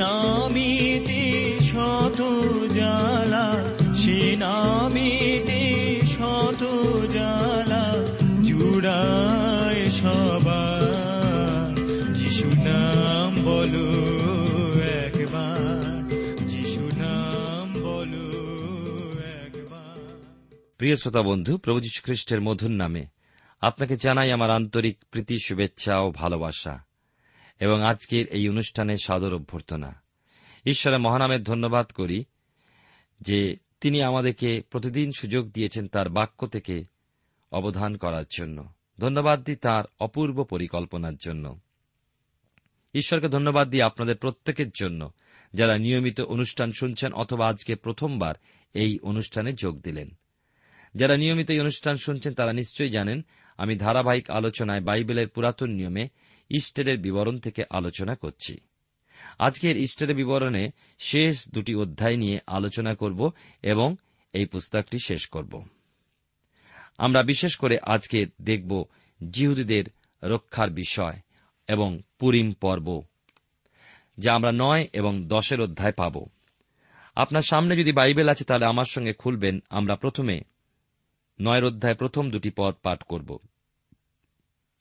সিনামিতে শত জ্বালা সিনামিতে শত জ্বালা, জুড়ায় সবার। যিশু নাম বলো একবার, যিশু নাম বলো একবার। প্রিয় শ্রোতা বন্ধু, প্রভু যীশু খ্রিস্টের মধুর নামে আপনাকে জানাই আমার আন্তরিক প্রীতি, শুভেচ্ছা ও ভালোবাসা। এবং আজকের এই অনুষ্ঠানে সাদর অভ্যর্থনা। ঈশ্বরের মহানামের ধন্যবাদ করি যে তিনি আমাদেরকে প্রতিদিন সুযোগ দিয়েছেন তার বাক্য থেকে অবধান করার জন্য। ধন্যবাদ দিই তার অপূর্ব পরিকল্পনার জন্য। ঈশ্বরকে ধন্যবাদ দিই আপনাদের প্রত্যেকের জন্য যারা নিয়মিত অনুষ্ঠান শুনছেন অথবা আজকে প্রথমবার এই অনুষ্ঠানে যোগ দিলেন। যারা নিয়মিত এই অনুষ্ঠান শুনছেন তারা নিশ্চয়ই জানেন আমি ধারাবাহিক আলোচনায় বাইবেলের পুরাতন নিয়মে ইস্টারের বিবরণ থেকে আলোচনা করছি। আজকের ইস্টারের বিবরণে শেষ দুটি অধ্যায় নিয়ে আলোচনা করব এবং এই পুস্তকটি শেষ করব। আমরা বিশেষ করে আজকে দেখব জিহুদীদের রক্ষার বিষয় এবং পুরিম পর্ব, যা আমরা নয় এবং দশের অধ্যায় পাব। আপনার সামনে যদি বাইবেল আছে তাহলে আমার সঙ্গে খুলবেন। আমরা প্রথমে নয়ের অধ্যায় প্রথম দুটি পদ পাঠ করব।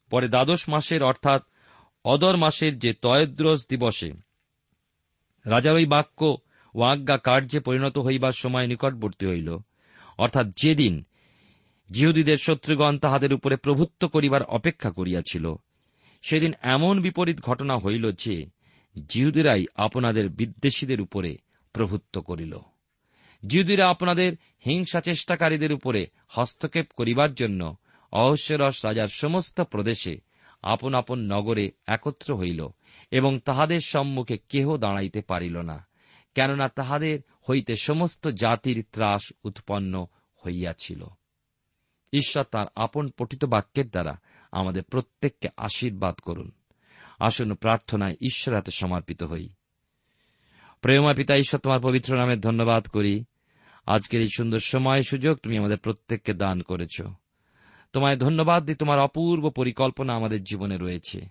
পরে দ্বাদশ মাসের অর্থাৎ অদর মাসের যে তয়দ্রস দিবসে রাজার ওই বাক্য ও আজ্ঞা কার্যে পরিণত হইবার সময় নিকটবর্তী হইল। অর্থাৎ যেদিন জিহুদীদের শত্রুগণ তাহাদের উপরে প্রভুত্ব করিবার অপেক্ষা করিয়াছিল, সেদিন এমন বিপরীত ঘটনা হইল যে জিহুদীরাই আপনাদের বিদ্বেষীদের উপরে প্রভুত্ব করিল। জিহুদীরা আপনাদের হিংসা চেষ্টাকারীদের উপরে হস্তক্ষেপ করিবার জন্য অহস্যরস রাজার সমস্ত প্রদেশে আপন আপন নগরে একত্র হইল এবং তাহাদের সম্মুখে কেহ দাঁড়াইতে পারিল না, কেননা তাহাদের হইতে সমস্ত জাতির ত্রাস উৎপন্ন হইয়াছিল। ঈশ্বর তাঁর আপন পঠিত বাক্যের দ্বারা আমাদের প্রত্যেককে আশীর্বাদ করুন। আসন্ন প্রার্থনায় ঈশ্বর হাতে সমর্পিত হই। প্রেমা পিতা, ঈশ্বর তোমার পবিত্র নামে ধন্যবাদ করি। আজকের এই সুন্দর সময় সুযোগ তুমি আমাদের প্রত্যেককে দান করেছ। তোমায় ধন্যবাদ দিই, তোমার অপূর্ব পরিকল্পনা আমাদের জীবনে রয়েছে।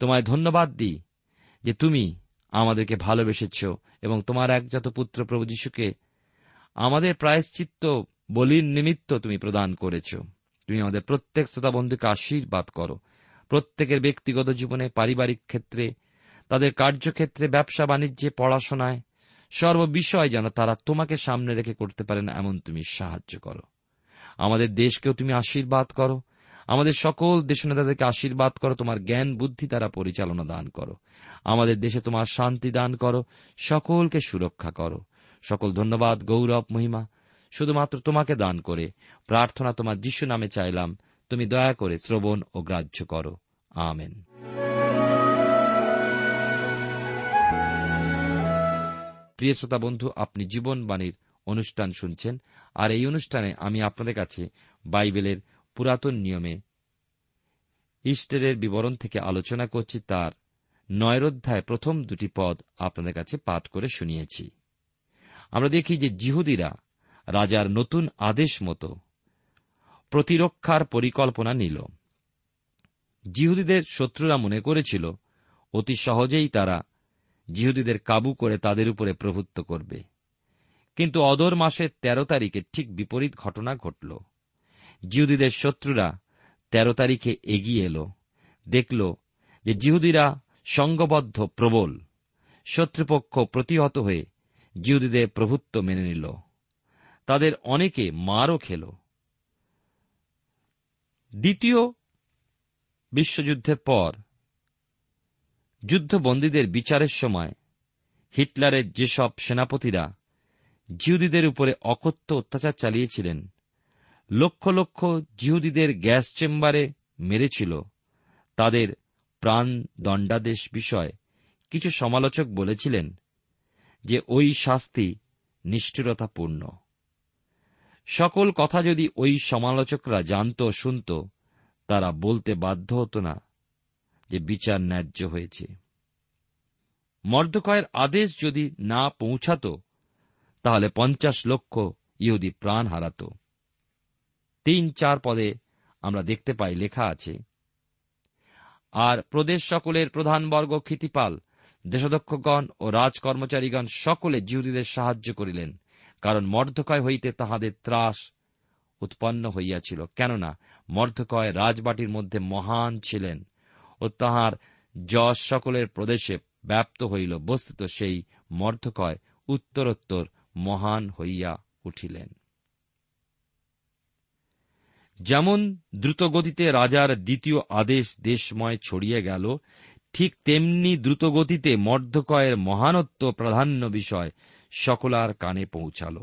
তোমায় ধন্যবাদ দিই যে তুমি আমাদেরকে ভালোবেসেছ এবং তোমার একজাত পুত্র প্রভু যীশুকে আমাদের প্রায়শ্চিত্ত বলির নিমিত্ত তুমি প্রদান করেছ। তুমি আমাদের প্রত্যেক শ্রোতা বন্ধুকে আশীর্বাদ করো। প্রত্যেকের ব্যক্তিগত জীবনে, পারিবারিক ক্ষেত্রে, তাদের কার্যক্ষেত্রে, ব্যবসা বাণিজ্যে, পড়াশোনায়, সর্ববিষয় যেন তারা তোমাকে সামনে রেখে করতে পারেন এমন তুমি সাহায্য করো। আমাদের দেশকেও তুমি আশীর্বাদ করো। আমাদের সকল দেশনেতাদেরকে আশীর্বাদ করো, তোমার জ্ঞান, বুদ্ধি দ্বারা পরিচালনা দান করো। আমাদের দেশে তোমার শান্তি দান করো, সকলকে সুরক্ষা করো। সকল ধন্যবাদ, গৌরব, মহিমা। শুধুমাত্র তোমাকে দান করে প্রার্থনা তোমার যিশু নামে চাইলাম। তুমি দয়া করে শ্রবণ ও গ্রাহ্য করো। আমেন। প্রিয় শ্রোতা বন্ধু, আপনি জীবনবাণীর অনুষ্ঠান শুনছেন। আর এই অনুষ্ঠানে আমি আপনাদের কাছে বাইবেলের পুরাতন নিয়মে ইস্টারের বিবরণ থেকে আলোচনা করছি তার নয়ের অধ্যায় প্রথম দুটি পদ আপনাদের কাছে পাঠ করে শুনিয়েছি। আমরা দেখি যে জিহুদিরা রাজার নতুন আদেশ মতো প্রতিরক্ষার পরিকল্পনা নিল। জিহুদিদের শত্রুরা মনে করেছিল, অতি সহজেই তারা জিহুদিদের কাবু করে তাদের উপরে প্রভুত্ব করবে। কিন্তু অদর মাসের তেরো তারিখে ঠিক বিপরীত ঘটনা ঘটল। জিহুদিদের শত্রুরা তেরো তারিখে এগিয়ে এলো। দেখল যে জিহুদিরা সঙ্গবদ্ধ, প্রবল। শত্রুপক্ষ প্রতিহত হয়ে জিহুদিদের প্রভুত্ব মেনে নিল। তাদের অনেকে মারও খেল। দ্বিতীয় বিশ্বযুদ্ধের পর যুদ্ধবন্দীদের বিচারের সময় হিটলারের যেসব সেনাপতিরা জিহুদিদের উপরে অকথ্য অত্যাচার চালিয়েছিলেন। লক্ষ লক্ষ জিহুদিদের গ্যাস চেম্বারে মেরেছিল। তাদের প্রাণ দণ্ডাদেশ বিষয় কিছু সমালোচক বলেছিলেন যে ওই শাস্তি নিষ্ঠুরতাপূর্ণ। সকল কথা যদি ওই সমালোচকরা জানত শুনত, তারা বলতে বাধ্য হতো না যে বিচার ন্যায্য হয়েছে। মর্দকয়ের আদেশ যদি না পৌঁছাত তাহলে পঞ্চাশ লক্ষ ইহুদি প্রাণ হারাত। তিন চার পদে আমরা দেখতে পাই লেখা আছে, আর প্রদেশ সকলের প্রধানবর্গ ক্ষিতিপাল দেশদক্ষগণ ও রাজকর্মচারীগণ সকলে জিহুদীদের সাহায্য করিলেন, কারণ মর্ধকয় হইতে তাহাদের ত্রাস উৎপন্ন হইয়াছিল। কেননা মর্ধকয় রাজবাটির মধ্যে মহান ছিলেন ও তাহার যশ সকলের প্রদেশে ব্যাপ্ত হইল। বস্তুত সেই মর্ধকয় উত্তরোত্তর মহান হইয়া উঠিলেন। যেমন দ্রুতগতিতে রাজার দ্বিতীয় আদেশ দেশময় ছড়িয়ে গেল, ঠিক তেমনি দ্রুতগতিতে মর্ধকয়ের মহানত্ব প্রাধান্য বিষয় সকলার কানে পৌঁছাল।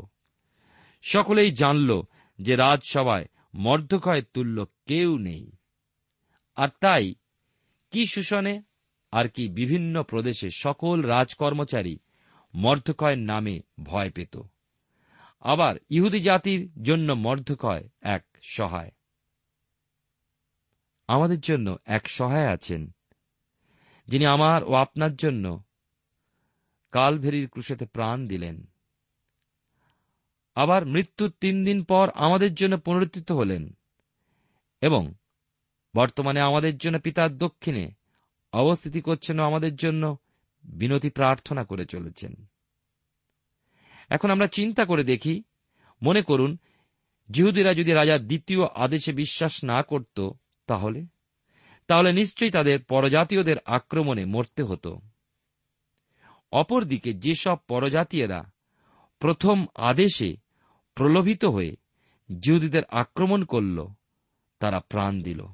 সকলেই জানল যে রাজসভায় মর্ধকয়ের তুল্য কেউ নেই। আর তাই কি শোষণে, আর কি বিভিন্ন প্রদেশে সকল রাজকর্মচারী মর্ধকয়ের নামে ভয় পেত। আবার ইহুদি জাতির জন্য মর্ধকয় এক সহায়। আমাদের জন্য এক সহায় আছেন, যিনি আমার ও আপনার জন্য কালভেরির ক্রুশেতে প্রাণ দিলেন। আবার মৃত্যুর তিন দিন পর আমাদের জন্য পুনরুত্থিত হলেন এবং বর্তমানে আমাদের জন্য পিতার দক্ষিণে অবস্থিতি করছেন আমাদের জন্য বিনতি প্রার্থনা করে চলেছেন। এখন আমরা চিন্তা করে দেখি, মনে করুন জিহুদিরা যদি রাজার দ্বিতীয় আদেশে বিশ্বাস না করত তাহলে? তাহলে নিশ্চয়ই তাদের পরজাতীয়দের আক্রমণে মরতে হতো। অপরদিকে যেসব পরজাতীয়রা প্রথম আদেশে প্রলোভিত হয়ে জিহুদীদের আক্রমণ করল, তারা প্রাণ দিল।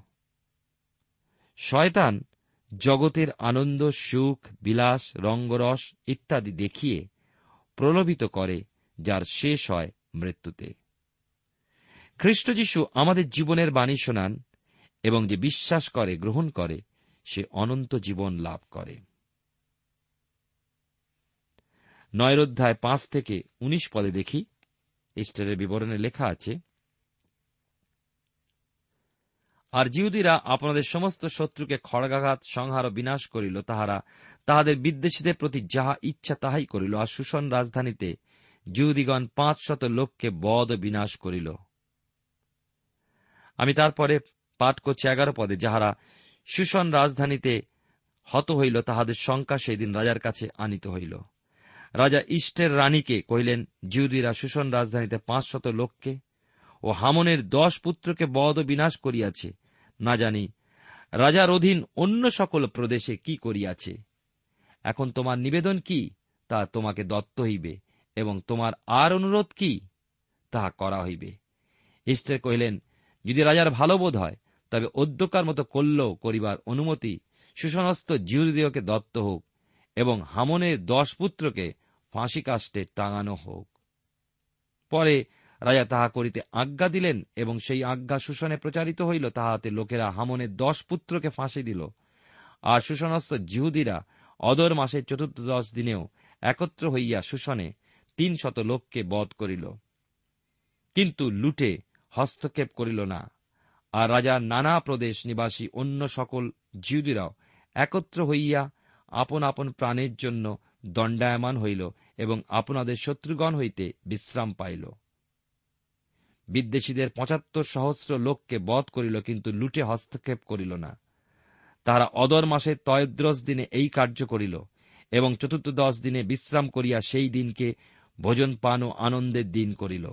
শয়তান জগতের আনন্দ, সুখ, বিলাস, রঙ্গরস ইত্যাদি দেখিয়ে প্রলোভিত করে, যার শেষ হয় মৃত্যুতে। খ্রিস্ট যিশু আমাদের জীবনের বাণী শোনান এবং যে বিশ্বাস করে, গ্রহণ করে, সে অনন্ত জীবন লাভ করে। নয়ের অধ্যায় পাঁচ থেকে উনিশ পদে দেখি, ইস্টারের বিবরণে লেখা আছে আর জিহুদিরা আপনাদের সমস্ত শত্রুকে খড়গাঘাত, সংহার ও বিনাশ করিল। তাহারা তাহাদের বিদ্বেষীদের প্রতি যাহা ইচ্ছা তাহাই করিল আর সুষণ রাজধানীতে জিহুদিগণ পাঁচ শত লোককে বধ বিনাশ করিল। আমি তারপরে পাঠ করছি এগারো পদে। যাহারা সুষণ রাজধানীতে হত হইল, তাহাদের শঙ্কা সেই দিন রাজার কাছে আনিত হইল। রাজা ইষ্টের রানীকে কহিলেন জিউদিরা সুষণ রাজধানীতে পাঁচ শত লোককে ও হামনের দশ পুত্রকে বধ বিনাশ করিয়াছে। না জানি, রাজার অধীন অন্য সকল প্রদেশে কি করিয়াছে। এখন তোমার নিবেদন কি, তা তোমাকে দত্ত হইবে, এবং তোমার আর অনুরোধ কি, তাহা করা হইবে। ইষ্টের কহিলেন, যদি রাজার ভালো বোধ হয়, তবে অধ্যকার মতো কল্য করিবার অনুমতি সুসমস্ত জিহুদীয়কে দত্ত হোক, এবং হামনের দশ পুত্রকে ফাঁসি কাষ্টে টাঙানো হোক। পরে রাজা তাহা করিতে আজ্ঞা দিলেন এবং সেই আজ্ঞা শোষণে প্রচারিত হইল, তাহাতে লোকেরা হামনের দশ পুত্রকে ফাঁসি দিল। আর শোষণস্থ জিহুদিরা অদর মাসের চতুর্দশ দিনেও একত্র হইয়া শোষণে তিন শত লোককে বধ করিল। কিন্তু লুটে হস্তক্ষেপ করিল না। আর রাজা নানা প্রদেশ নিবাসী অন্য সকল জিহুদিরাও একত্র হইয়া আপন আপন প্রাণের জন্য দণ্ডায়মান হইল এবং আপনাদের শত্রুগণ হইতে বিশ্রাম পাইল। বিদ্বেষীদের পঁচাত্তর সহস্র লোককে বধ করিল, কিন্তু লুটে হস্তক্ষেপ করিল না। তাহারা অদর মাসে তয়দ্রস দিনে এই কার্য করিল, এবং চতুর্দশ দিনে বিশ্রাম করিয়া সেই দিনকে ভোজন পান ও আনন্দের দিন করিল।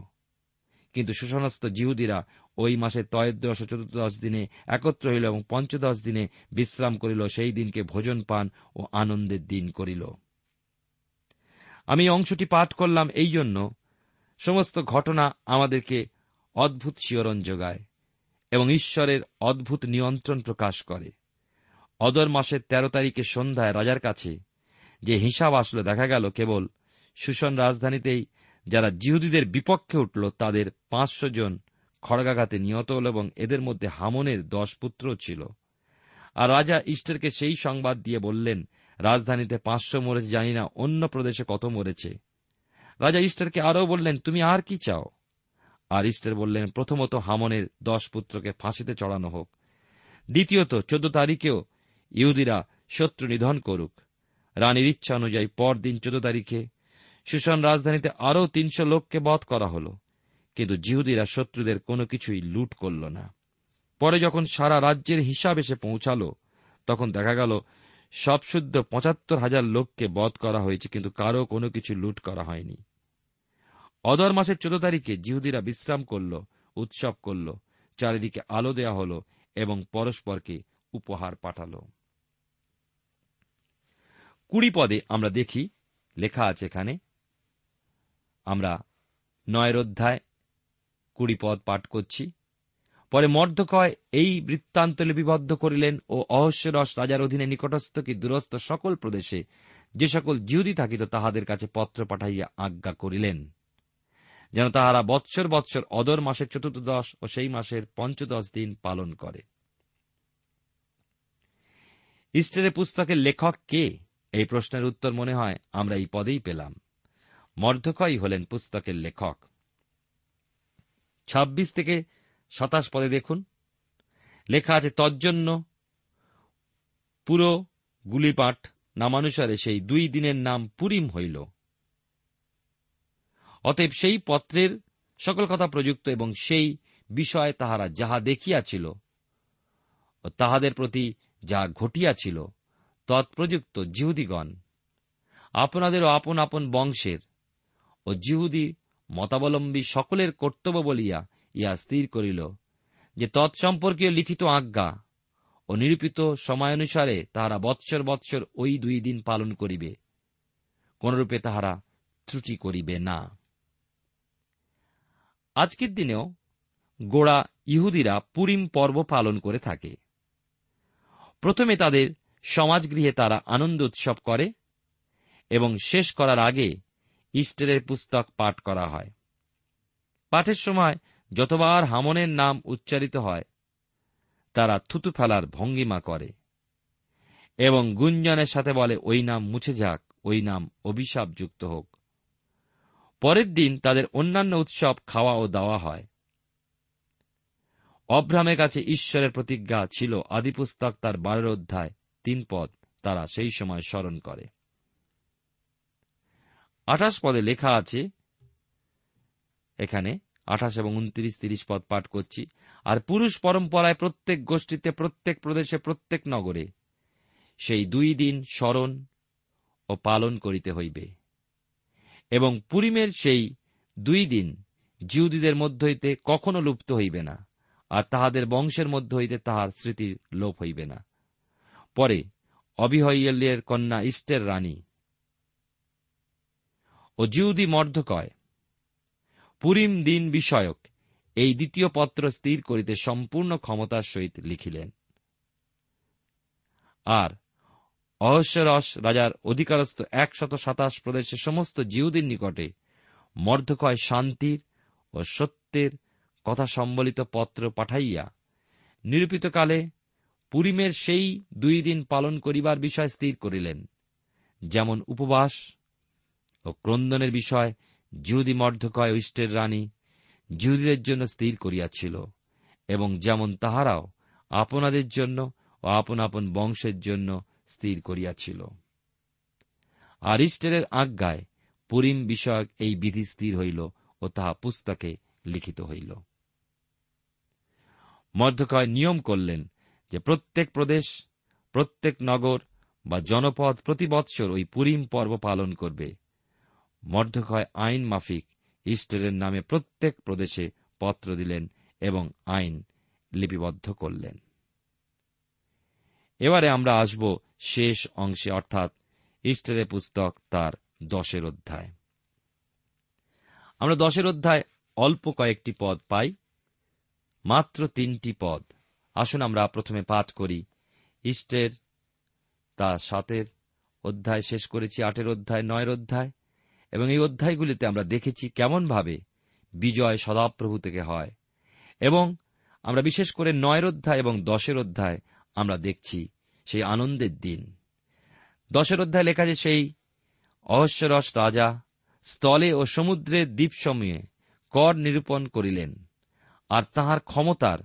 কিন্তু সুসমস্ত জিহুদিরা ওই মাসে তয়দ্দশ ও চতুর্দশ দিনে একত্র হইল এবং পঞ্চদশ দিনে বিশ্রাম করিল, সেই দিনকে ভোজন পান ও আনন্দের দিন করিল। আমি অংশটি পাঠ করলাম এই জন্য। সমস্ত ঘটনা আমাদেরকে অদ্ভুত শিহরণ যোগায় এবং ঈশ্বরের অদ্ভুত নিয়ন্ত্রণ প্রকাশ করে। অদর মাসের তেরো তারিখে সন্ধ্যায় রাজার কাছে যে হিসাব আসলো, দেখা গেল কেবল সুষন রাজধানীতেই যারা জিহুদীদের বিপক্ষে উঠল, তাদের পাঁচশো জন খড়গাঘাতে নিহত হল এবং এদের মধ্যে হামনের দশ পুত্র ছিল। আর রাজা ইস্টারকে সেই সংবাদ দিয়ে বললেন, রাজধানীতে পাঁচশো মরেছে, জানি না অন্য প্রদেশে কত মরেছে। রাজা ইস্টারকে আরও বললেন, তুমি আর কি চাও? আর ইস্টার বললেন, প্রথমত হামনের দশ পুত্রকে ফাঁসিতে চড়ানো হোক। দ্বিতীয়ত, চোদ্দ তারিখেও ইহুদিরা শত্রু নিধন করুক। রানীর ইচ্ছা অনুযায়ী পরদিন চোদ্দ তারিখে সুশান রাজধানীতে আরও তিনশো লোককে বধ করা হল। কিন্তু জিহুদিরা শত্রুদের কোনো কিছুই লুট করল না। পরে যখন সারা রাজ্যের হিসাব এসে পৌঁছাল, তখন দেখা গেল, সবশুদ্ধ পঁচাত্তর হাজার লোককে বধ করা হয়েছে, কিন্তু কারও কোনো কিছু লুট করা হয়নি। অদর মাসের চোদ্দ তারিখে জিহুদিরা বিশ্রাম করল, উৎসব করল, চারিদিকে আলো দেয়া হল এবং পরস্পরকে উপহার পাঠাল। কুড়ি পদে আমরা দেখি, লেখা আছে এখানে, আমরা নয়ের অধ্যায় কুড়ি পদ পাঠ করছি। পরে মর্ধকয় এই বৃত্তান্ত লিপিবদ্ধ করিলেন ও অহস্যরস রাজার অধীনে নিকটস্থ কি দূরস্থ সকল প্রদেশে যে সকল জিহুদি থাকিত তাহাদের কাছে পত্র পাঠাইয়া আজ্ঞা করিলেন। যেন তাহারা বৎসর বৎসর অদর মাসের চতুর্দশ ও সেই মাসের পঞ্চদশ দিন পালন করে। ইস্টারের পুস্তকের লেখক কে? এই প্রশ্নের উত্তর মনে হয় আমরা এই পদেই পেলাম। মর্ধকই হলেন পুস্তকের লেখক। ছাব্বিশ থেকে সাতাশ পদে দেখুন। লেখা আছে, তজ্জন্য পুরো গুলিপাঠ নামানুসারে সেই দুই দিনের নাম পুরিম হইল। অতএব সেই পত্রের সকল কথা প্রযুক্ত এবং সেই বিষয়ে তাহারা যাহা দেখিয়াছিল ও তাহাদের প্রতি যা ঘটিয়াছিল তৎপ্রযুক্ত জিহুদিগণ। আপনাদেরও আপন আপন বংশের ও জিহুদি মতাবলম্বী সকলের কর্তব্য বলিয়া ইহা স্থির করিল যে তৎসম্পর্কীয় লিখিত আজ্ঞা ও নিরূপিত সময়ানুসারে তাহারা বৎসর বৎসর ওই দুই দিন পালন করিবে, কোনরূপে তাহারা ত্রুটি করিবে না। আজকের দিনেও গোড়া ইহুদিরা পুরিম পর্ব পালন করে থাকে। প্রথমে তাদের সমাজগৃহে তারা আনন্দ উৎসব করে এবং শেষ করার আগে ইস্টারের পুস্তক পাঠ করা হয়। পাঠের সময় যতবার হামনের নাম উচ্চারিত হয়, তারা থুতু ফেলার ভঙ্গিমা করে এবং গুঞ্জনের সাথে বলে, ওই নাম মুছে যাক, ওই নাম অভিশাপযুক্ত হোক। পরের দিন তাদের অন্যান্য উৎসব খাওয়া ও দেওয়া হয়। অব্রামের কাছে ঈশ্বরের প্রতিজ্ঞা ছিল আদিপুস্তক তার বারের অধ্যায়, তিন পদ তারা সেই সময় স্মরণ করে। আঠাশ পদে লেখা আছে, এখানে আঠাশ এবং উনত্রিশ, তিরিশ পদ পাঠ করছি, আর পুরুষ পরম্পরায় প্রত্যেক গোষ্ঠীতে, প্রত্যেক প্রদেশে, প্রত্যেক নগরে সেই দুই দিন স্মরণ ও পালন করিতে হইবে। এবং পুরিমের সেই দুই দিন জিউদিদের মধ্য হইতে কখনো লুপ্ত হইবে না, আর তাহাদের বংশের মধ্য হইতে তাহার স্মৃতির লোপ হইবে না। পরে অবিহয়ের কন্যা ইষ্টের রানী ও জিউদি মর্ধকয় পুরিম দিন বিষয়ক এই দ্বিতীয় পত্র স্থির করিতে সম্পূর্ণ ক্ষমতার সহিত লিখিলেন। আর অহস্যরস রাজার অধিকারস্থ একশত সাতাশ প্রদেশের সমস্ত জিহুদির নিকটে মর্ধকয় শান্তির ও সত্যের কথা সম্বলিত পত্র পাঠাইয়া নিরূপিতকালে পুরিমের সেই দুই দিন পালন করিবার বিষয় স্থির করিলেন। যেমন উপবাস ও ক্রন্দনের বিষয় জিহুদি মর্ধকয় ইষ্টের রানী জিহুদীদের জন্য স্থির করিয়াছিল এবং যেমন তাহারাও আপনাদের জন্য ও আপন আপন বংশের জন্য স্থির করিয়াছিল। আর ইস্টেরের আজ্ঞায় পুরিম বিষয়ক এই বিধি স্থির হইল ও তাহা পুস্তকে লিখিত হইল। মধ্যকয় নিয়ম করলেন যে প্রত্যেক প্রদেশ, প্রত্যেক নগর বা জনপদ প্রতি বৎসর ওই পুরিম পর্ব পালন করবে। মর্ধকয় আইন মাফিক ইস্টারের নামে প্রত্যেক প্রদেশে পত্র দিলেন এবং আইন লিপিবদ্ধ করলেন। এবারে আমরা আসব শেষ অংশে, অর্থাৎ ইস্টারের পুস্তক তার দশের অধ্যায়। আমরা দশের অধ্যায় অল্প কয়েকটি পদ পাই, মাত্র তিনটি পদ। আসুন আমরা প্রথমে পাঠ করি। ইস্টের, তা সাতের অধ্যায়, শেষ করেছি আটের অধ্যায়, নয়ের অধ্যায়। এবং এই অধ্যায়গুলিতে আমরা দেখেছি কেমনভাবে বিজয় সদাপ্রভু থেকে হয়। এবং আমরা বিশেষ করে নয়ের অধ্যায় এবং দশের অধ্যায় আমরা দেখছি সেই আনন্দের দিন। দশের অধ্যায় লেখা যে সেই অহস্যরস রাজা স্থলে ও সমুদ্রের দ্বীপসমূহে কর নিরূপণ করিলেন। আর তাহার ক্ষমতার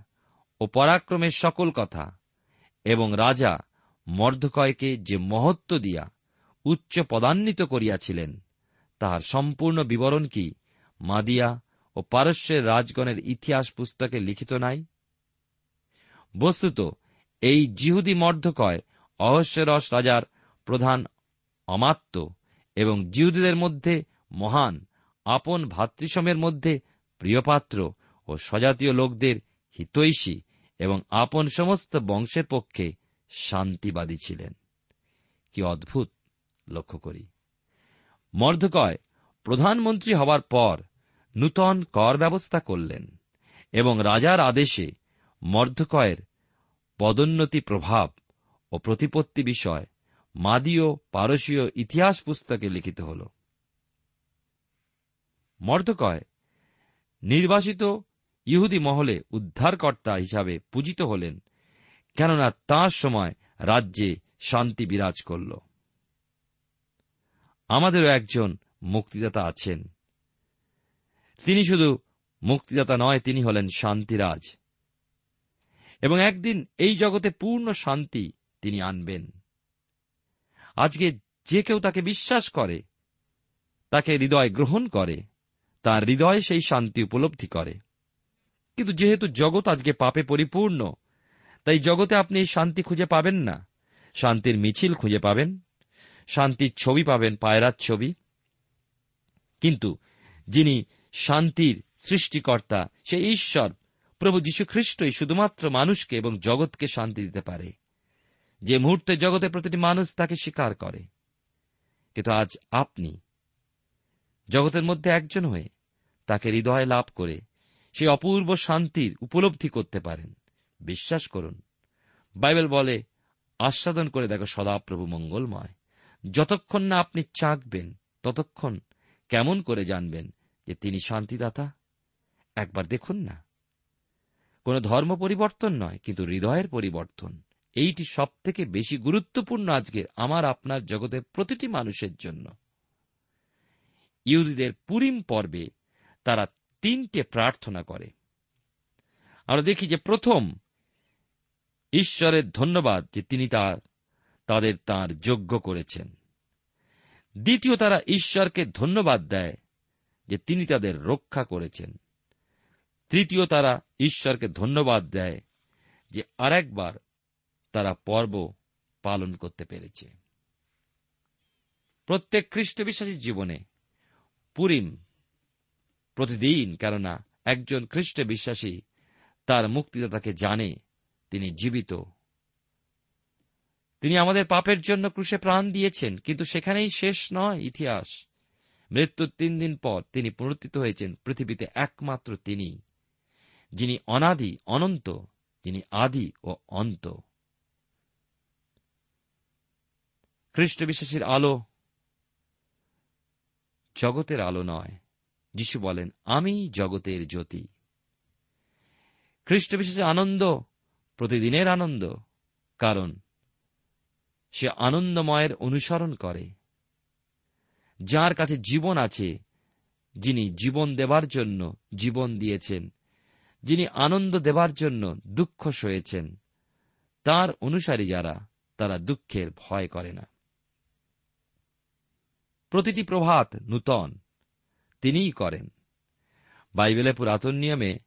ও পরাক্রমের সকল কথা এবং রাজা মর্ধকয়কে যে মহত্ব দিয়া উচ্চ পদান্বিত করিয়াছিলেন, তাহার সম্পূর্ণ বিবরণ কি মাদিয়া ও পারস্যের রাজগণের ইতিহাস পুস্তকে লিখিত নাই? বস্তুত এই জিহুদি মর্ধকয় অহস্যরস রাজার প্রধান অমাত্য এবং জিহুদীদের মধ্যে মহান আপন ভাতৃসমের মধ্যে প্রিয়পাত্র ও স্বজাতীয় লোকদের হিতৈষী এবং আপন সমস্ত বংশের পক্ষে শান্তিবাদী ছিলেন। কি অদ্ভুত লক্ষ্য করি। মর্ধকয় প্রধানমন্ত্রী হওয়ার পর নূতন কর ব্যবস্থা করলেন এবং রাজার আদেশে মর্ধকয়ের পদোন্নতি প্রভাব ও প্রতিপত্তি বিষয় মাদীয় পারসীয় ইতিহাস পুস্তকে লিখিত হল। মর্ধকয় নির্বাসিত ইহুদি মহলে উদ্ধারকর্তা হিসাবে পূজিত হলেন, কেননা তাঁর সময় রাজ্যে শান্তি বিরাজ করল। আমাদেরও একজন মুক্তিদাতা আছেন। তিনি শুধু মুক্তিদাতা নয়, তিনি হলেন শান্তিরাজ। এবং একদিন এই জগতে পূর্ণ শান্তি তিনি আনবেন। আজকে যে কেউ তাকে বিশ্বাস করে, তাকে হৃদয় গ্রহণ করে, তার হৃদয় সেই শান্তি উপলব্ধি করে। কিন্তু যেহেতু জগৎ আজকে পাপে পরিপূর্ণ, তাই জগতে আপনি শান্তি খুঁজে পাবেন না। শান্তির মিছিল খুঁজে পাবেন, শান্তির ছবি পাবেন, পায়রার ছবি। কিন্তু যিনি শান্তির সৃষ্টিকর্তা, সে ঈশ্বর প্রভু যীশুখ্রিস্টই শুধুমাত্র মানুষকে এবং জগৎকে শান্তি দিতে পারে। যে মুহূর্তে জগতের প্রতিটি মানুষ তাকে স্বীকার করে। কিন্তু আজ আপনি জগতের মধ্যে একজন হয়ে তাকে হৃদয় লাভ করে সেই অপূর্ব শান্তির উপলব্ধি করতে পারেন, বিশ্বাস করুন। বাইবেল বলে, আস্বাদন করে দেখো, সদাপ্রভু মঙ্গলময়। যতক্ষণ না আপনি চাকবেন, ততক্ষণ কেমন করে জানবেন যে তিনি শান্তিদাতা? একবার দেখুন না। কোন ধর্ম পরিবর্তন নয়, কিন্তু হৃদয়ের পরিবর্তন। এইটি সব থেকে বেশি গুরুত্বপূর্ণ আজকে আমার, আপনার জগতের প্রতিটি মানুষের জন্য। ইহুদিদের পুরিম পর্বে তারা তিনটে প্রার্থনা করে। আমরা দেখি যে প্রথম, ঈশ্বরের ধন্যবাদ যে তিনি তার, তাদের তার যোগ্য করেছেন। দ্বিতীয়, তারা ঈশ্বরকে ধন্যবাদ দেয় যে তিনি তাদের রক্ষা করেছেন। তৃতীয় তারা ঈশ্বরকে ধন্যবাদ দেয় যে আরেকবার তারা পর্ব পালন করতে পেরেছে। প্রত্যেক খ্রিস্ট বিশ্বাসীর জীবনে পুরিম প্রতিদিন, কেননা একজন খ্রিস্ট বিশ্বাসী তার মুক্তিদাতাকে জানে তিনি জীবিত। তিনি আমাদের পাপের জন্য ক্রুশে প্রাণ দিয়েছেন, কিন্তু সেখানেই শেষ নয় ইতিহাস। মৃত্যুর তিন দিন পর তিনি পুনরুত্থিত হয়েছেন, পৃথিবীতে একমাত্র তিনি। যিনি অনাদি, অনন্ত, যিনি আদি ও অন্ত। খ্রিস্ট বিশ্বাসীর আলো জগতের আলো নয়। যিশু বলেন, আমি জগতের জ্যোতি। খ্রিস্ট বিশেষে আনন্দ প্রতিদিনের আনন্দ, কারণ সে আনন্দময়ের অনুসরণ করে। যার কাছে জীবন আছে, যিনি জীবন দেবার জন্য জীবন দিয়েছেন যিনি আনন্দ দেবার জন্য দুঃখ সয়েছেন, তার অনুসারী যারা, তারা দুঃখের ভয় করে না। প্রতিটি প্রভাত নূতন, তিনিই করেন। বাইবেলে পুরাতন নিয়মে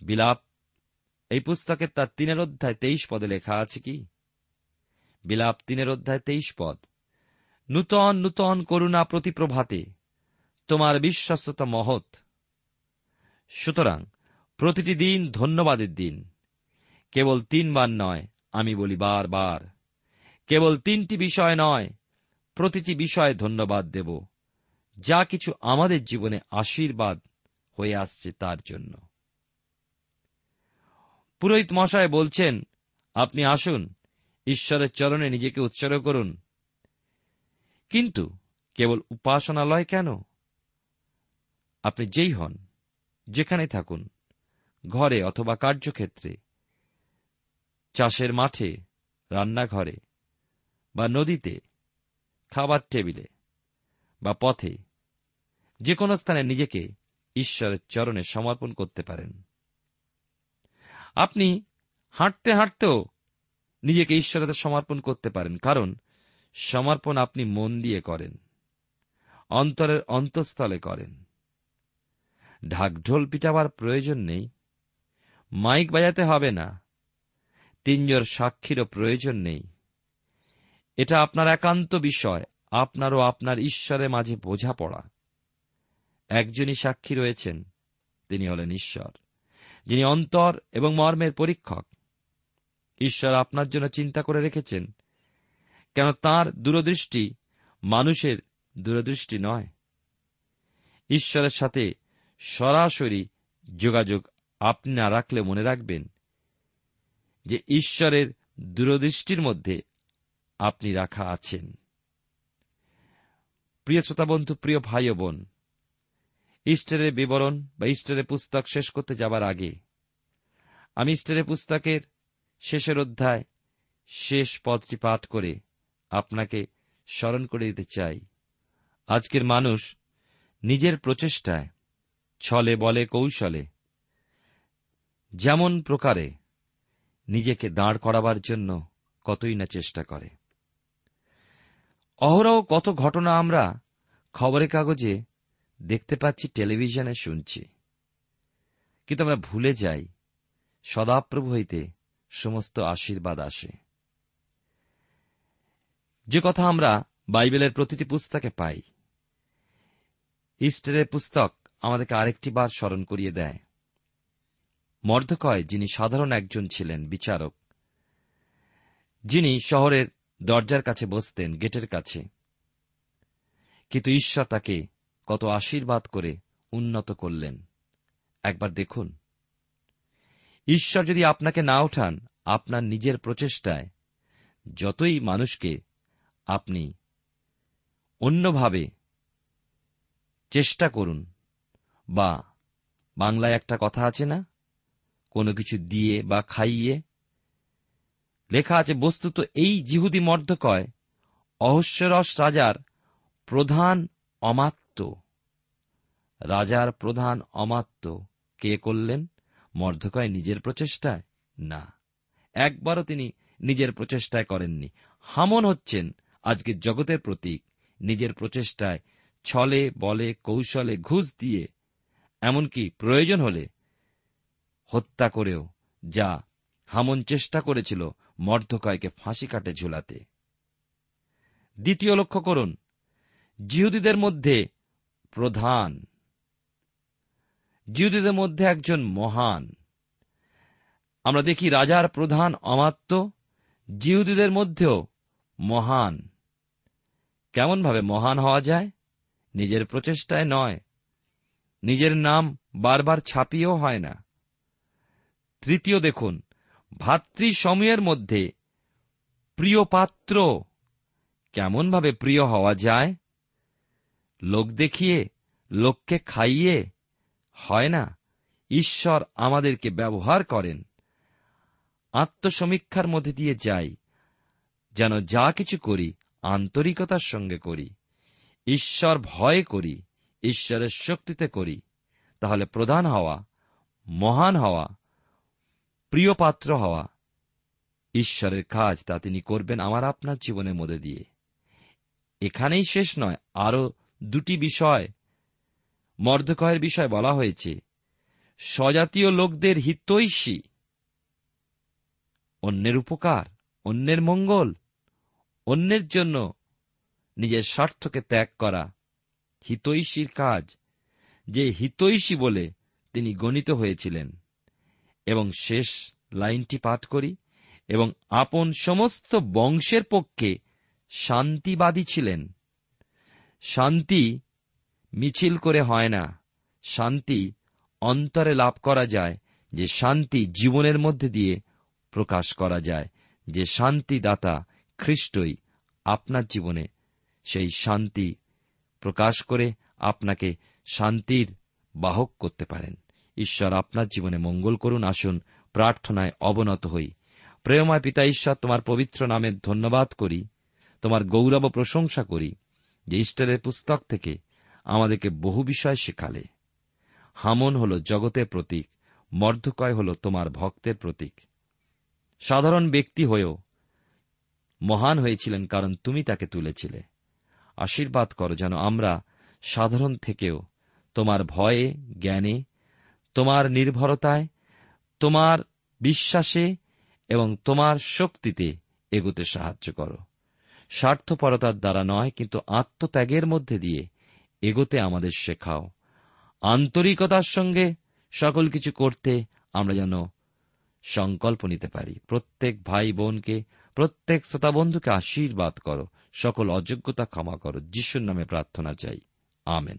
বিলাপ, এই পুস্তকের তার তিনের অধ্যায় তেইশ পদে লেখা আছে কি? বিলাপ তিনের অধ্যায় তেইশ পদ, নূতন নূতন করুণা প্রতি প্রভাতে তোমার বিশ্বস্ততা মহৎ। সুতরাং প্রতিটি দিন ধন্যবাদের দিন। কেবল তিনবার নয়, আমি বলি বারবার। কেবল তিনটি বিষয় নয়, প্রতিটি বিষয়ে ধন্যবাদ দেব। যা কিছু আমাদের জীবনে আশীর্বাদ হয়ে আসছে তার জন্য। পুরোহিত মশায় বলছেন, আপনি আসুন, ঈশ্বরের চরণে নিজেকে উৎসর্গ করুন। কিন্তু কেবল উপাসনালয় কেন? আপনি যেই হন যেখানে থাকুন। ঘরে অথবা কার্যক্ষেত্রে, চাষের মাঠে, রান্নাঘরে, বা নদীতে, খাবার টেবিলে, বা পথে যে কোনো স্থানে নিজেকে ঈশ্বরের চরণে সমর্পণ করতে পারেন। আপনি হাঁটতে হাঁটতেও নিজেকে ঈশ্বরের সমর্পণ করতে পারেন, কারণ সমর্পণ আপনি মন দিয়ে করেন, অন্তরের অন্তঃস্থলে করেন। ঢাকঢোল পিটাবার প্রয়োজন নেই মাইক বাজাতে হবে না। তিনজোর সাক্ষীরও প্রয়োজন নেই। এটা আপনার একান্ত বিষয়, আপনার ও আপনার ঈশ্বরের মাঝে বোঝাপড়া। একজনই সাক্ষী রয়েছেন, তিনি হলেন ঈশ্বর, যিনি অন্তর এবং মর্মের পরীক্ষক। ঈশ্বর আপনার জন্য চিন্তা করে রেখেছেন, কেন তার দূরদৃষ্টি মানুষের দূরদৃষ্টি নয়। ঈশ্বরের সাথে সরাসরি যোগাযোগ আপনি না রাখলে মনে রাখবেন যে ঈশ্বরের দূরদৃষ্টির মধ্যে আপনি রাখা আছেন। প্রিয় শ্রোতা বন্ধু প্রিয় ভাই বোন, ইস্টারের বিবরণ বা ইস্টারের পুস্তক শেষ করতে যাবার আগে আমি ইস্টারের পুস্তকের শেষের অধ্যায় শেষ পদটি পাঠ করে আপনাকে স্মরণ করে দিতে চাই। আজকের মানুষ নিজের প্রচেষ্টায় ছলে বলে কৌশলে যেমন প্রকারে নিজেকে দাঁড় করাবার জন্য কতই না চেষ্টা করে। অহরহ কত ঘটনা আমরা খবরের কাগজে দেখতে পাচ্ছি, টেলিভিশনে শুনছি। কিন্তু আমরা ভুলে যাই, সদাপ্রভু হইতে সমস্ত আশীর্বাদ আসে। যে কথা আমরা বাইবেলের প্রতিটি পুস্তকে পাই, ইস্টারের পুস্তক আমাদেরকে আরেকটি বার স্মরণ করিয়ে দেয়। মর্ধকয় যিনি সাধারণ একজন ছিলেন, বিচারক। যিনি শহরের দরজার কাছে বসতেন, গেটের কাছে। কিন্তু ঈশ্বর তাকে কত আশীর্বাদ করে উন্নত করলেন। একবার দেখুন। ঈশ্বর যদি আপনাকে না ওঠান আপনার নিজের প্রচেষ্টায় যতই মানুষকে আপনি অন্যভাবে চেষ্টা করুন, বা বাংলায় একটা কথা আছে না? কোনো কিছু দিয়ে বা খাইয়ে। লেখা আছে, বস্তুত এই জিহুদি মর্ধকয় অহস্যরস রাজার প্রধান অমাত্য। রাজার প্রধান অমাত্য। কে করলেন? মর্ধকয় নিজের প্রচেষ্টায়? না। একবারও তিনি নিজের প্রচেষ্টায় করেননি। হামন হচ্ছেন আজকের জগতের প্রতীক। নিজের প্রচেষ্টায় ছলে, বলে, কৌশলে ঘুষ দিয়ে, এমনকি প্রয়োজন হলে হত্যা করেও, যা হামন চেষ্টা করেছিল মর্ধকয়কে ফাঁসি কাটে ঝুলাতে। দ্বিতীয় লক্ষ্য করুন, জিহুদীদের মধ্যে প্রধান। জিহুদীদের মধ্যে একজন মহান। আমরা দেখি রাজার প্রধান অমাত্য, জিহুদীদের মধ্যেও মহান। কেমনভাবে মহান হওয়া যায়? নিজের প্রচেষ্টায় নয়। নিজের নাম বারবার ছাপিয়েও হয় না। তৃতীয় দেখুন, ভাতৃসময়ের মধ্যে প্রিয় পাত্র কেমনভাবে প্রিয় হওয়া যায়? লোক দেখিয়ে, লোককে খাইয়ে, হয় না? ঈশ্বর আমাদেরকে ব্যবহার করেন। আত্মসমীক্ষার মধ্যে দিয়ে যাই, যেন যা কিছু করি, আন্তরিকতার সঙ্গে করি। ঈশ্বর ভয় করি, ঈশ্বরের শক্তিতে করি। তাহলে প্রধান হওয়া, মহান হওয়া প্রিয় পাত্র হওয়া ঈশ্বরের কাজ তা তিনি করবেন আমার আপনার জীবনের মধ্যে দিয়ে। এখানেই শেষ নয়, আরও দুটি বিষয়, মর্দকয়ের বিষয় বলা হয়েছে। স্বজাতীয় লোকদের হিতৈষী, অন্যের উপকার, অন্যের মঙ্গল, অন্যের জন্য নিজের স্বার্থকে ত্যাগ করা হিতৈষীর কাজ, যে হিতৈষী বলে তিনি গণিত হয়েছিলেন। এবং শেষ লাইনটি পাঠ করি, এবং আপন সমস্ত বংশের পক্ষে শান্তিবাদী ছিলেন। শান্তি মিছিল করে হয় না। শান্তি অন্তরে লাভ করা যায়, যে শান্তি জীবনের মধ্যে দিয়ে প্রকাশ করা যায়, যে শান্তিদাতা খ্রিস্টই আপনার জীবনে সেই শান্তি প্রকাশ করে আপনাকে শান্তির বাহক করতে পারেন। ঈশ্বর আপনার জীবনে মঙ্গল করুন, আসুন, প্রার্থনায় অবনত হই। প্রেমময় পিতা ঈশ্বর, তোমার পবিত্র নামের ধন্যবাদ করি, তোমার গৌরব প্রশংসা করি, যে ইস্টারের পুস্তক থেকে আমাদেরকে বহু বিষয় শেখালে। হামন হল জগতের প্রতীক, মর্ধকয় হল তোমার ভক্তের প্রতীক। সাধারণ ব্যক্তি হয়েও মহান হয়েছিলেন কারণ তুমি তাকে তুলেছিলে। আশীর্বাদ করো যেন আমরা সাধারণ থেকেও তোমার ভয়ে, জ্ঞানে তোমার নির্ভরতায়, তোমার বিশ্বাসে এবং তোমার শক্তিতে এগুতে সাহায্য করো। স্বার্থপরতার দ্বারা নয়, কিন্তু আত্মত্যাগের মধ্যে দিয়ে এগোতে আমাদের শেখাও। আন্তরিকতার সঙ্গে সকল কিছু করতে আমরা যেন সংকল্প নিতে পারি। প্রত্যেক ভাই বোনকে, প্রত্যেক শ্রোতা বন্ধুকে আশীর্বাদ করো। সকল অযোগ্যতা ক্ষমা করো। যিশুর নামে প্রার্থনা চাই। আমেন।